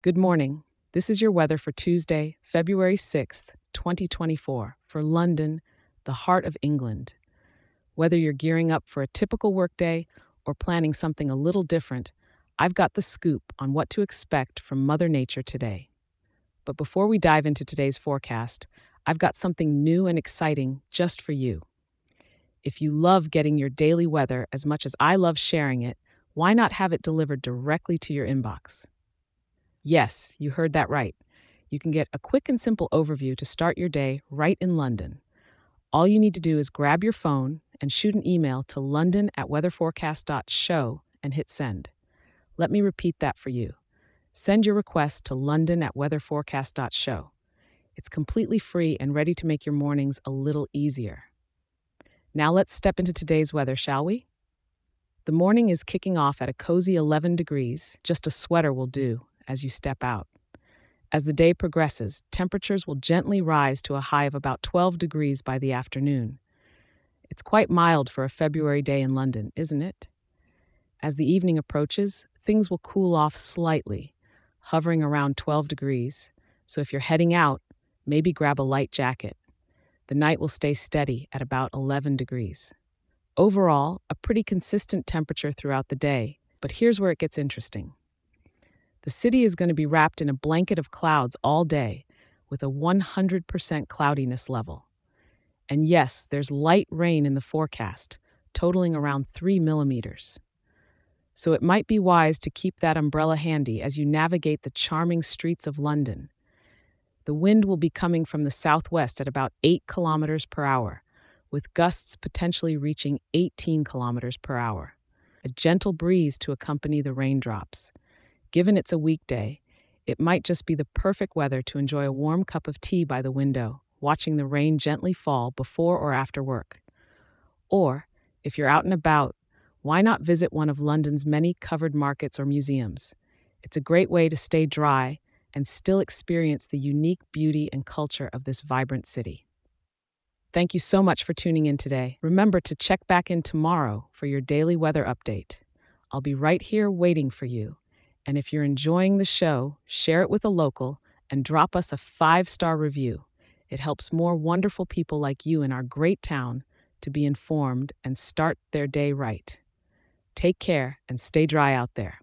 Good morning. This is your weather for Tuesday, February 6th, 2024, for London, the heart of England. Whether you're gearing up for a typical workday or planning something a little different, I've got the scoop on what to expect from Mother Nature today. But before we dive into today's forecast, I've got something new and exciting just for you. If you love getting your daily weather as much as I love sharing it, why not have it delivered directly to your inbox? Yes, you heard that right. You can get a quick and simple overview to start your day right in London. All you need to do is grab your phone and shoot an email to london at weatherforecast.show and hit send. Let me repeat that for you. Send your request to london at weatherforecast.show. It's completely free and ready to make your mornings a little easier. Now let's step into today's weather, shall we? The morning is kicking off at a cozy 11 degrees. Just a sweater will do as you step out. As the day progresses, temperatures will gently rise to a high of about 12 degrees by the afternoon. It's quite mild for a February day in London, isn't it? As the evening approaches, things will cool off slightly, hovering around 12 degrees. So if you're heading out, maybe grab a light jacket. The night will stay steady at about 11 degrees. Overall, a pretty consistent temperature throughout the day, but here's where it gets interesting. The city is going to be wrapped in a blanket of clouds all day with a 100% cloudiness level. And yes, there's light rain in the forecast, totaling around 3 millimeters. So it might be wise to keep that umbrella handy as you navigate the charming streets of London. The wind will be coming from the southwest at about 8 kilometers per hour, with gusts potentially reaching 18 kilometers per hour. A gentle breeze to accompany the raindrops. Given it's a weekday, it might just be the perfect weather to enjoy a warm cup of tea by the window, watching the rain gently fall before or after work. Or, if you're out and about, why not visit one of London's many covered markets or museums? It's a great way to stay dry and still experience the unique beauty and culture of this vibrant city. Thank you so much for tuning in today. Remember to check back in tomorrow for your daily weather update. I'll be right here waiting for you. And if you're enjoying the show, share it with a local and drop us a five star review. It helps more wonderful people like you in our great town to be informed and start their day right. Take care and stay dry out there.